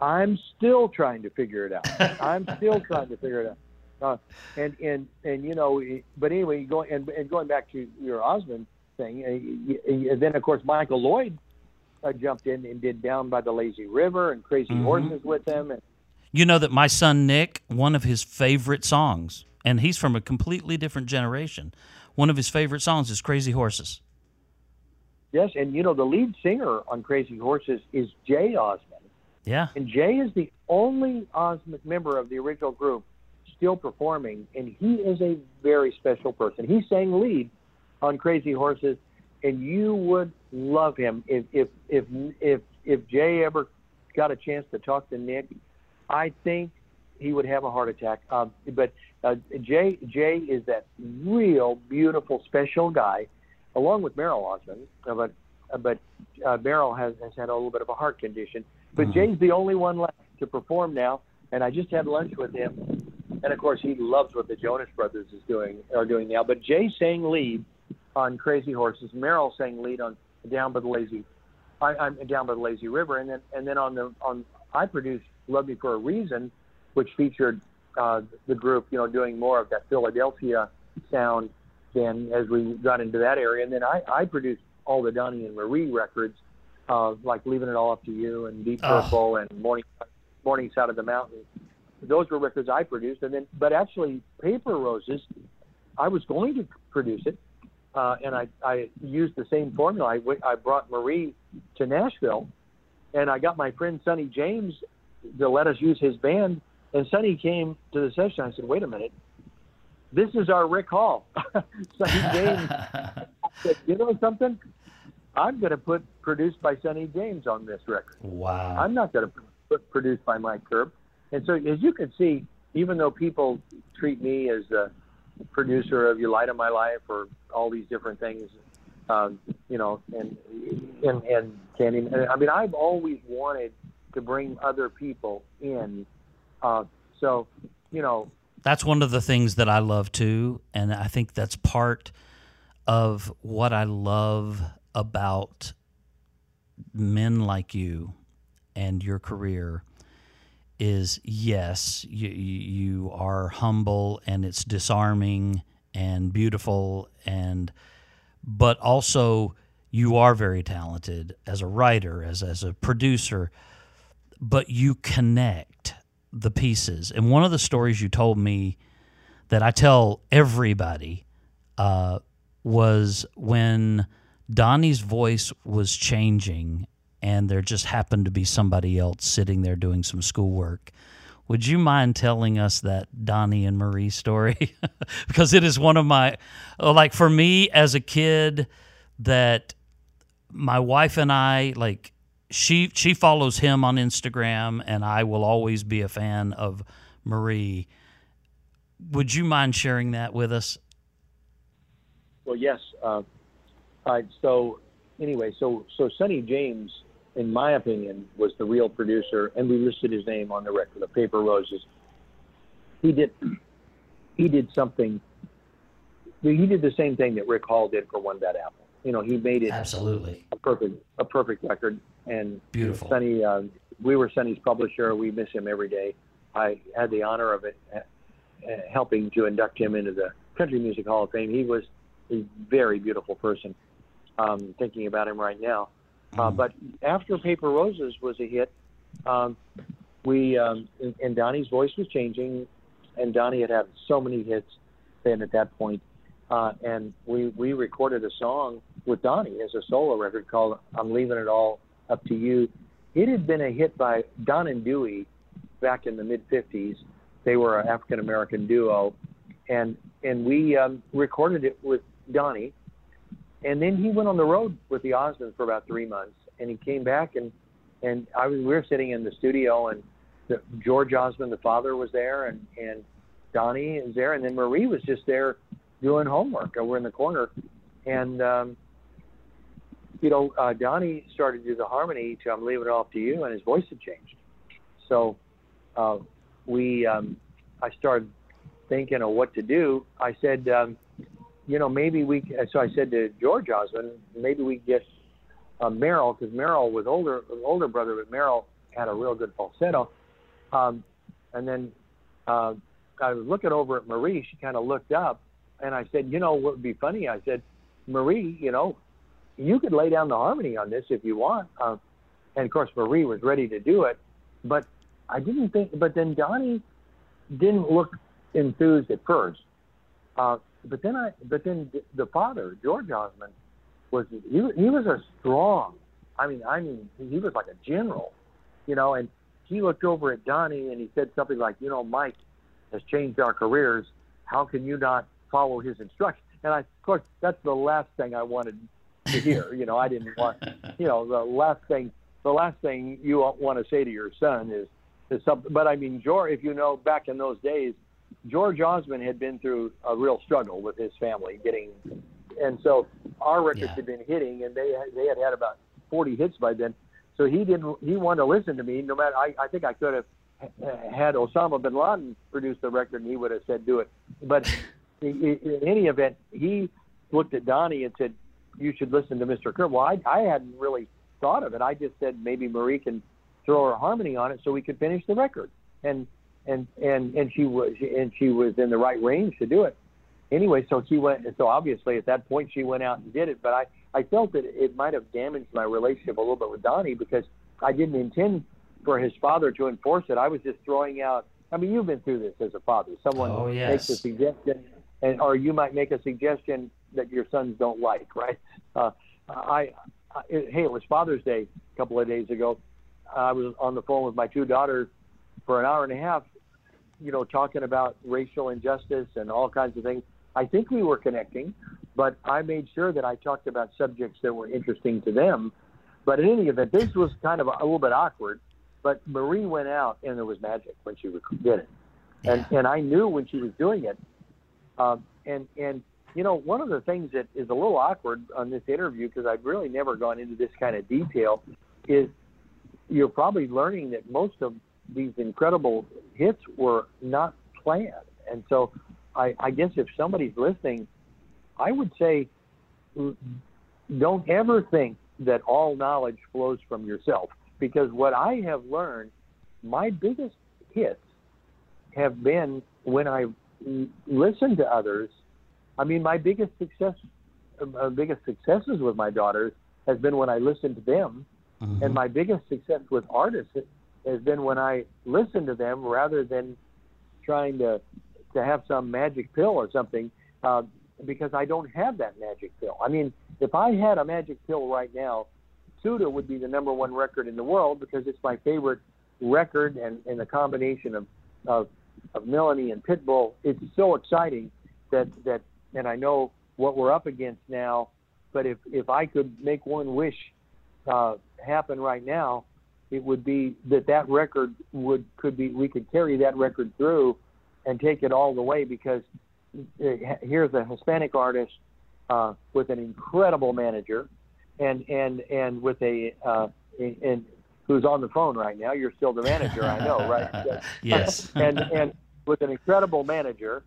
I'm still trying to figure it out. I'm still trying to figure it out. Uh, and and and you know, but anyway, going and, and going back to your Osmond thing, uh, then of course Michael Lloyd uh, jumped in and did "Down by the Lazy River" and "Crazy Mhm. Horses" with them, and You know that my son Nick, one of his favorite songs, and he's from a completely different generation. One of his favorite songs is "Crazy Horses." yes, and you know the lead singer on "Crazy Horses" is Jay Osmond, Yeah, and Jay is the only Osmond member of the original group still performing, and he is a very special person. He sang lead on Crazy Horses, and you would love him if if if if if Jay ever got a chance to talk to Nick. I think he would have a heart attack. Um, but uh, Jay Jay is that real beautiful special guy, along with Merrill Osmond. Uh, but uh, but uh, Merrill has has had a little bit of a heart condition. But Jay's the only one left to perform now, and I just had lunch with him, and of course he loves what the Jonas Brothers is doing are doing now. But Jay sang lead on Crazy Horses. Merrill sang lead on Down by the Lazy, I, I'm Down by the Lazy River, and then and then on the on I produced Love Me for a Reason, which featured uh, the group, you know, doing more of that Philadelphia sound. Then as we got into that area, and then I, I produced all the Donnie and Marie records, uh, like Leaving It All Up to You and Deep Oh. Purple and Morning Morning Side of the Mountain. Those were records I produced, and then but actually Paper Roses, I was going to produce it, uh, and I, I used the same formula. I, w- I brought Marie to Nashville, and I got my friend Sonny James to let us use his band. And Sonny came to the session. I said, "Wait a minute, this is our Rick Hall." Sonny James said, "You know something? I'm going to put produced by Sonny James on this record. wow. I'm not going to put produced by Mike Curb." And so, as you can see, even though people treat me as a producer of "You Light of My Life" or all these different things, um, you know, and and and. I mean, I've always wanted to bring other people in. Uh, so, you know, that's one of the things that I love too, and I think that's part of what I love about men like you and your career is yes, you, you are humble and it's disarming and beautiful and but also you are very talented as a writer, as as a producer, but you connect the pieces. And one of the stories you told me that I tell everybody uh, was when Donnie's voice was changing and there just happened to be somebody else sitting there doing some schoolwork. Would you mind telling us that Donnie and Marie story? because it is one of my, like for me as a kid, that my wife and I, like, she she follows him on Instagram, and I will always be a fan of Marie. Would you mind sharing that with us? Well, yes. Uh, right. So, anyway, so so Sonny James, in my opinion, was the real producer, and we listed his name on the record, "The Paper Roses." He did he did something. He did the same thing that Rick Hall did for One Bad Apple. You know, he made it Absolutely a perfect a perfect record. And beautiful. Sonny, uh, we were Sonny's publisher. We miss him every day. I had the honor of it, uh, helping to induct him into the Country Music Hall of Fame. He was a very beautiful person. Um, thinking about him right now, uh, but after Paper Roses was a hit, um, we um, and, and Donnie's voice was changing, and Donnie had had so many hits then at that point, uh, and we we recorded a song with Donnie as a solo record called "I'm Leaving It All Up to You." It had been a hit by Don and Dewey back in the mid '50s. They were an African American duo, and and we um, recorded it with Donnie, and then he went on the road with the Osmonds for about three months, and he came back and and I was we were sitting in the studio and the, George Osmond, the father, was there, and and Donnie is there, and then Marie was just there doing homework over in the corner, and um, you know uh, Donnie started to do the harmony to "I'm Leaving It Off to You," and his voice had changed. So uh, we, um, I started thinking of what to do. I said, um, you know, maybe we. So I said to George Osmond, maybe we get uh, Merrill because Merrill was older, older brother, but Merrill had a real good falsetto. Um, and then uh, I was looking over at Marie. She kind of looked up, and I said, you know, what would be funny? I said, Marie, you know, you could lay down the harmony on this if you want. Uh, and of course, Marie was ready to do it, but I didn't think. But then Donnie didn't look enthused at first. Uh, but then I, but then the father, George Osmond, was he, he was a strong. I mean, I mean, he was like a general, you know. And he looked over at Donnie and he said something like, you know, Mike has changed our careers. How can you not follow his instructions? And I, of course, that's the last thing I wanted to hear. you know, I didn't want, you know, the last thing, the last thing you want to say to your son is, is something. But I mean, George, if you know, back in those days, George Osmond had been through a real struggle with his family getting, and so our records Yeah. had been hitting, and they had, they had had about 40 hits by then. So he didn't. He wanted to listen to me, no matter. I, I think I could have had Osama bin Laden produce the record, and he would have said, "Do it." But i- i- in any event, he looked at Donnie and said, "You should listen to Mr. Curb." Well, I, I hadn't really thought of it. I just said maybe Marie can throw her harmony on it so we could finish the record. And and and and she was and she was in the right range to do it. Anyway, so she went. So obviously, at that point, she went out and did it. But I I felt that it might have damaged my relationship a little bit with Donnie because I didn't intend for his father to enforce it. I was just throwing out. I mean, you've been through this as a father. Someone Oh, makes a suggestion, and or you might make a suggestion that your sons don't like, right? Uh, I, I hey, it was Father's Day a couple of days ago. I was on the phone with my two daughters for an hour and a half, you know, talking about racial injustice and all kinds of things. I think we were connecting, but I made sure that I talked about subjects that were interesting to them. But in any event, this was kind of a, a little bit awkward. But Marie went out, and there was magic when she did it, and and I knew when she was doing it. Um, and and you know, one of the things that is a little awkward on this interview because I've really never gone into this kind of detail is you're probably learning that most of these incredible hits were not planned. And so I, I guess if somebody's listening, I would say don't ever think that all knowledge flows from yourself. Because what I have learned, my biggest hits have been when I listen to others. I mean, my biggest success, my biggest successes with my daughters has been when I listen to them mm-hmm. and my biggest success with artists has been when I listen to them rather than trying to to have some magic pill or something, uh, because I don't have that magic pill. I mean, if I had a magic pill right now, Suda would be the number one record in the world because it's my favorite record, and, and the combination of, of of Melanie and Pitbull. It's so exciting that that, and I know what we're up against now. But if if I could make one wish uh, happen right now, it would be that that record would could be we could carry that record through and take it all the way because uh, here's a Hispanic artist uh, with an incredible manager and and and with a uh, and who's on the phone right now. You're still the manager, I know, right? Yes. and and with an incredible manager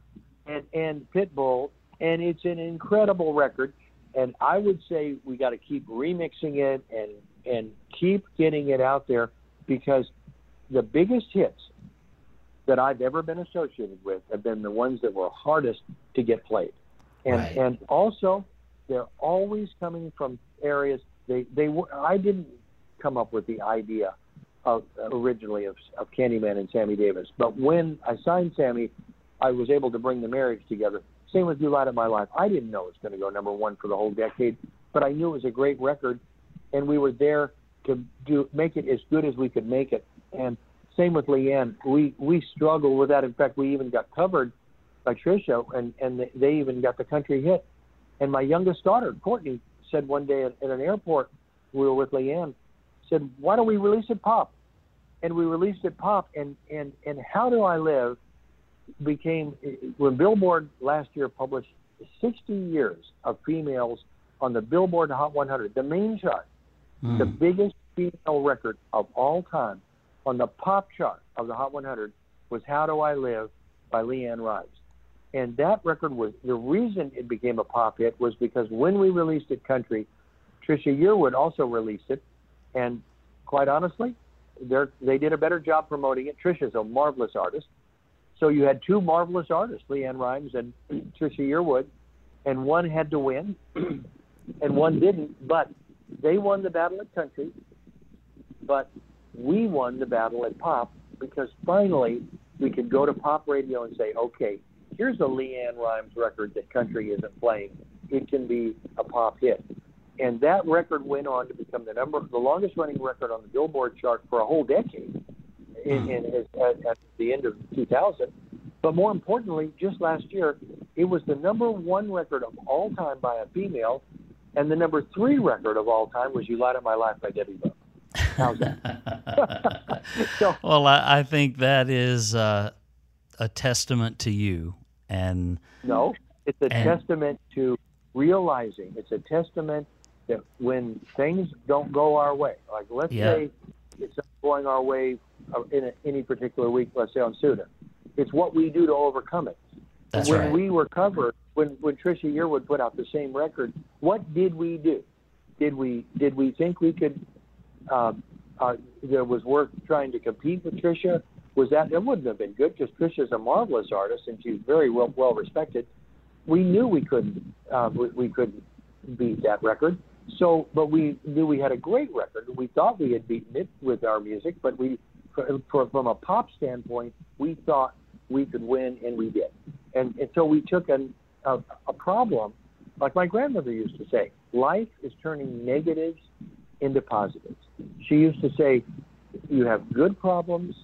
and and Pitbull, and it's an incredible record. And I would say we got to keep remixing it and and keep getting it out there because the biggest hits that I've ever been associated with have been the ones that were hardest to get played. And Right. and also they're always coming from areas they they were I didn't come up with the idea of originally of of Candyman and Sammy Davis, but when I signed Sammy, I was able to bring the marriage together. Same with You Light Up My Life. I didn't know it was going to go number one for the whole decade, but I knew it was a great record, and we were there to do make it as good as we could make it. And same with LeAnn. We we struggled with that. In fact, we even got covered by Trisha, and and they even got the country hit. And my youngest daughter, Courtney, said one day at, at an airport, we were with LeAnn, said, "Why don't we release it pop?" And we released it pop, and and and How Do I Live became when Billboard last year published 60 years of females on the Billboard Hot 100, the main chart, Hmm. the biggest female record of all time on the pop chart of the Hot 100 was How Do I Live by LeAnn Rimes. And that record was the reason it became a pop hit was because when we released it country, Trisha Yearwood also released it. And quite honestly, they did a better job promoting it. Trisha's a marvelous artist. So you had two marvelous artists, LeAnn Rimes and Trisha Yearwood, and one had to win and one didn't. But they won the battle at country, but we won the battle at pop because finally we could go to pop radio and say, okay, here's a LeAnn Rimes record that country isn't playing. It can be a pop hit. And that record went on to become the number, the longest running record on the Billboard chart for a whole decade in, hmm. in his, at, at the end of 2000. But more importantly, just last year, it was the number one record of all time by a female, and the number three record of all time was "You Light Up My Life" by Debby Boone. How's that? so, Well, I, I think that is uh, a testament to you. And no, it's a And- testament to realizing. It's a testament that when things don't go our way, like let's Yeah. say it's not going our way uh, in a, any particular week, let's say on Suda, it's what we do to overcome it. That's when right. we were covered, when when Trisha Yearwood put out the same record, what did we do? Did we did we think we could? Uh, uh, there was worth trying to compete with Trisha. Was that it wouldn't have been good because Trisha's a marvelous artist and she's very well well respected. We knew we couldn't uh, we, we couldn't beat that record. So, but we knew we had a great record. We thought we had beaten it with our music, but we, for, for, from a pop standpoint, we thought we could win, and we did. And, and so we took an, a, a problem, like my grandmother used to say, life is turning negatives into positives. She used to say, you have good problems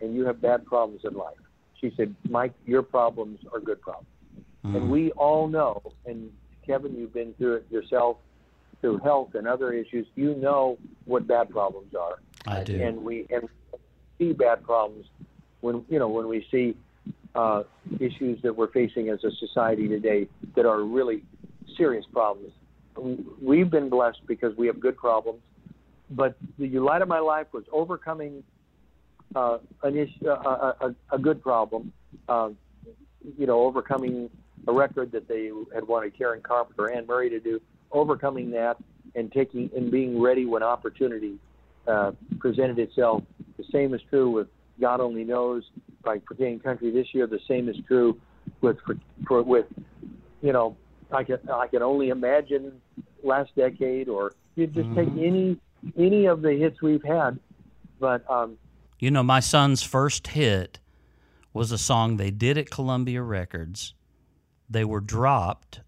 and you have bad problems in life. She said, Mike, your problems are good problems. Mm-hmm. And we all know, and Kevin, you've been through it yourself, through health and other issues, you know what bad problems are. I do. And we and we see bad problems when you know when we see uh, issues that we're facing as a society today that are really serious problems. We've been blessed because we have good problems, but the "You Light of My Life" was overcoming uh, an issue, uh, a, a, a good problem. Uh, you know, overcoming a record that they had wanted Karen Carpenter, Anne Murray to do, overcoming that and taking and being ready when opportunity uh, presented itself. The same is true with God Only Knows by For King Country this year. The same is true with for, for with you know I can I can only imagine last decade or you just take any any of the hits we've had, but um, You know, my son's first hit was a song they did at Columbia Records. They were dropped.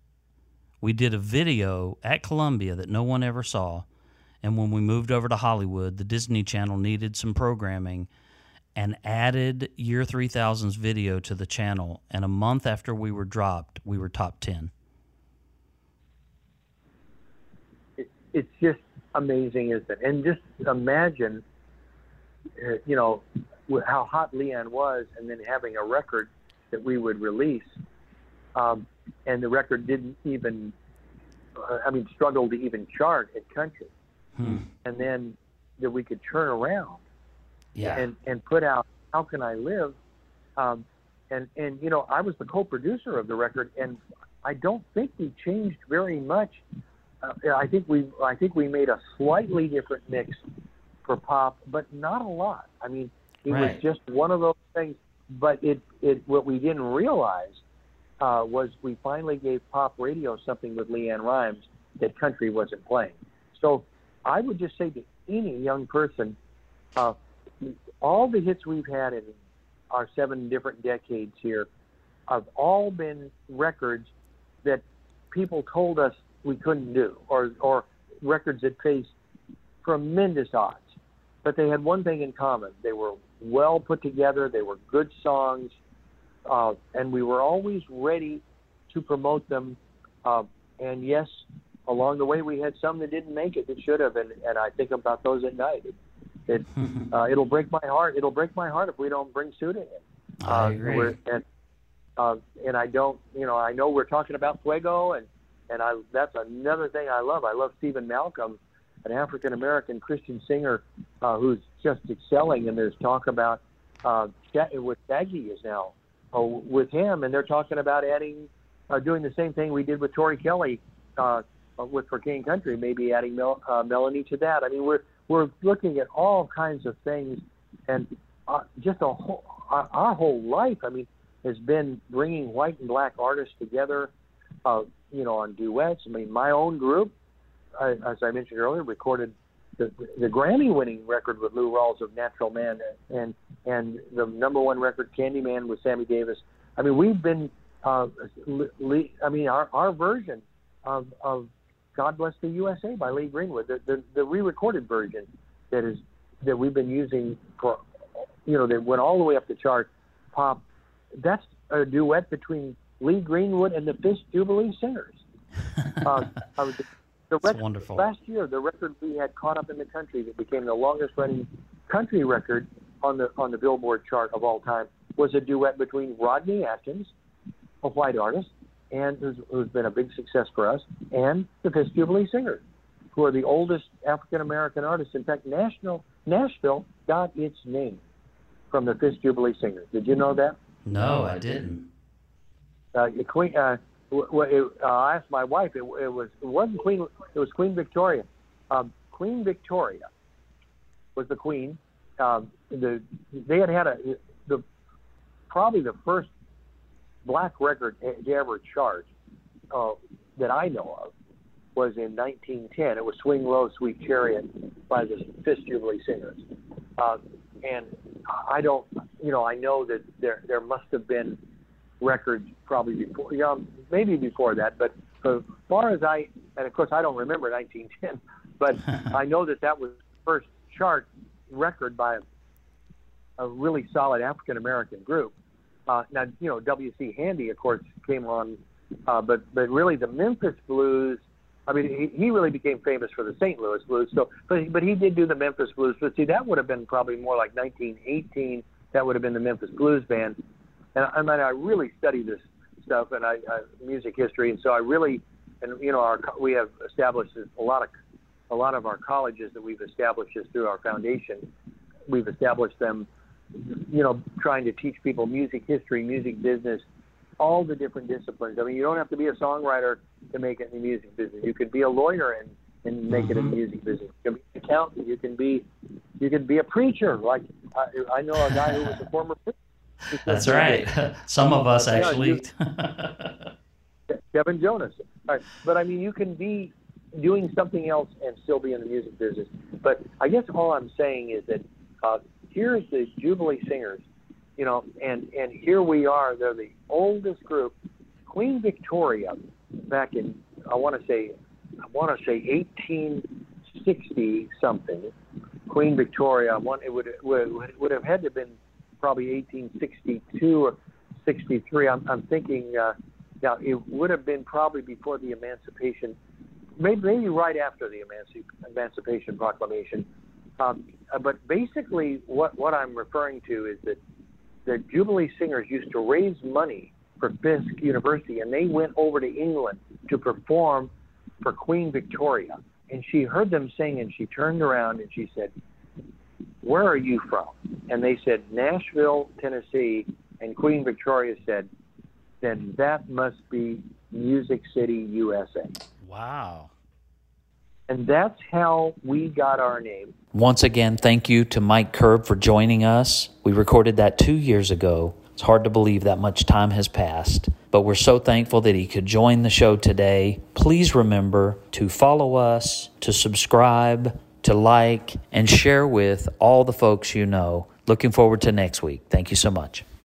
We did a video at Columbia that no one ever saw. And when we moved over to Hollywood, the Disney Channel needed some programming and added Year 3000's video to the channel. And a month after we were dropped, we were top 10. it, it's just amazing, isn't it? And just imagine, uh, you know, how hot LeAnn was, and then having a record that we would release, um, and the record didn't even, uh, I mean, struggled to even chart at country, and then that we could turn around Yeah. and and put out "How Can I Live," um, and and you know I was the co-producer of the record, and I don't think we changed very much. Uh, I think we I think we made a slightly different mix for pop, but not a lot. I mean, it Right. was just one of those things. But it it what we didn't realize uh, was we finally gave pop radio something with LeAnn Rimes that country wasn't playing. So I would just say to any young person, uh, all the hits we've had in our seven different decades here have all been records that people told us we couldn't do, or or records that faced tremendous odds. But they had one thing in common: they were well put together. They were good songs. uh, and we were always ready to promote them. Uh, and yes, along the way we had some that didn't make it that should have, and, and I think about those at night. It, it uh, it'll break my heart. It'll break my heart if we don't bring Suda in. I Uh, agree. and uh, and I don't, you know, I know we're talking about Fuego, and and I that's another thing I love. I love Stephen Malcolm, an African American Christian singer uh, who's just excelling. And there's talk about uh, what Shaggy is now uh, with him, and they're talking about adding, uh, doing the same thing we did with Tori Kelly uh, uh, with For King Country, maybe adding Mel, uh, Melanie to that. I mean, we're we're looking at all kinds of things, and uh, just a whole, our, our whole life. I mean, has been bringing white and black artists together. Uh, you know, on duets. I mean, my own group, uh, as I mentioned earlier, recorded the, the Grammy-winning record with Lou Rawls of Natural Man, and and the number one record Candyman with Sammy Davis. I mean, we've been. Uh, le- I mean, our our version of of God Bless the USA by Lee Greenwood, the the, the re-recorded version that is that we've been using for, you know, that went all the way up the chart, pop. That's a duet between Lee Greenwood and the Fisk Jubilee Singers. Uh, was- the That's record, wonderful. Last year, the record we had caught up in the country that became the longest running country record on the on the Billboard chart of all time was a duet between Rodney Atkins, a white artist, and who's, who's been a big success for us, and the Fisk Jubilee Singers, who are the oldest African American artists. In fact, National Nashville got its name from the Fisk Jubilee Singers. Did you know that? No, I didn't. uh, Queen. Uh, it, uh, I asked my wife. It, it was it wasn't Queen. It was Queen Victoria. Um, queen Victoria was the queen. Um, the they had had a the probably the first black record ever chart uh, that I know of was in 1910. It was "Swing Low, Sweet Chariot" by the Fisk Jubilee Singers. Uh, and I don't, you know, I know that there there must have been records probably before, yeah, maybe before that. But as far as I, and of course I don't remember 1910, but I know that that was the first chart record by a, a really solid African American group. Uh, now you know W.C. Handy, of course, came on, uh, but but really the Memphis Blues. I mean, he, he really became famous for the St. Louis Blues. So, but but he did do the Memphis Blues. But see, that would have been probably more like 1918. That would have been the Memphis Blues Band. And I mean, I really study this stuff and I, I music history, and so I really, and you know, our we have established a lot of a lot of our colleges that we've established just through our foundation. We've established them, you know, trying to teach people music history, music business, all the different disciplines. I mean, you don't have to be a songwriter to make it in the music business. You could be a lawyer and and make it in the music business. You can be an accountant. You can be you can be a preacher. Like I, I know a guy who was a former preacher. That's right. Some of us actually. Kevin Jonas. All right. But I mean, you can be doing something else and still be in the music business. But I guess all I'm saying is that uh, here's the Jubilee Singers, you know, and and here we are. They're the oldest group. Queen Victoria, back in I want to say I want to say 1860 something. Queen Victoria. One it would would would have had to have been probably 1862 or 63. I'm I'm thinking. Uh, now, it would have been probably before the Emancipation, maybe, maybe right after the Emanci- Emancipation Proclamation. Um, uh, but basically, what, what I'm referring to is that the Jubilee Singers used to raise money for Fisk University, and they went over to England to perform for Queen Victoria. And she heard them sing, and she turned around and she said, Where are you from? And they said, Nashville, Tennessee. And Queen Victoria said, then that must be Music City, USA. Wow. And that's how we got our name. Once again, thank you to Mike Curb for joining us. We recorded that two years ago. It's hard to believe that much time has passed, but we're so thankful that he could join the show today. Please remember to follow us, to subscribe, to like, and share with all the folks you know. Looking forward to next week. Thank you so much.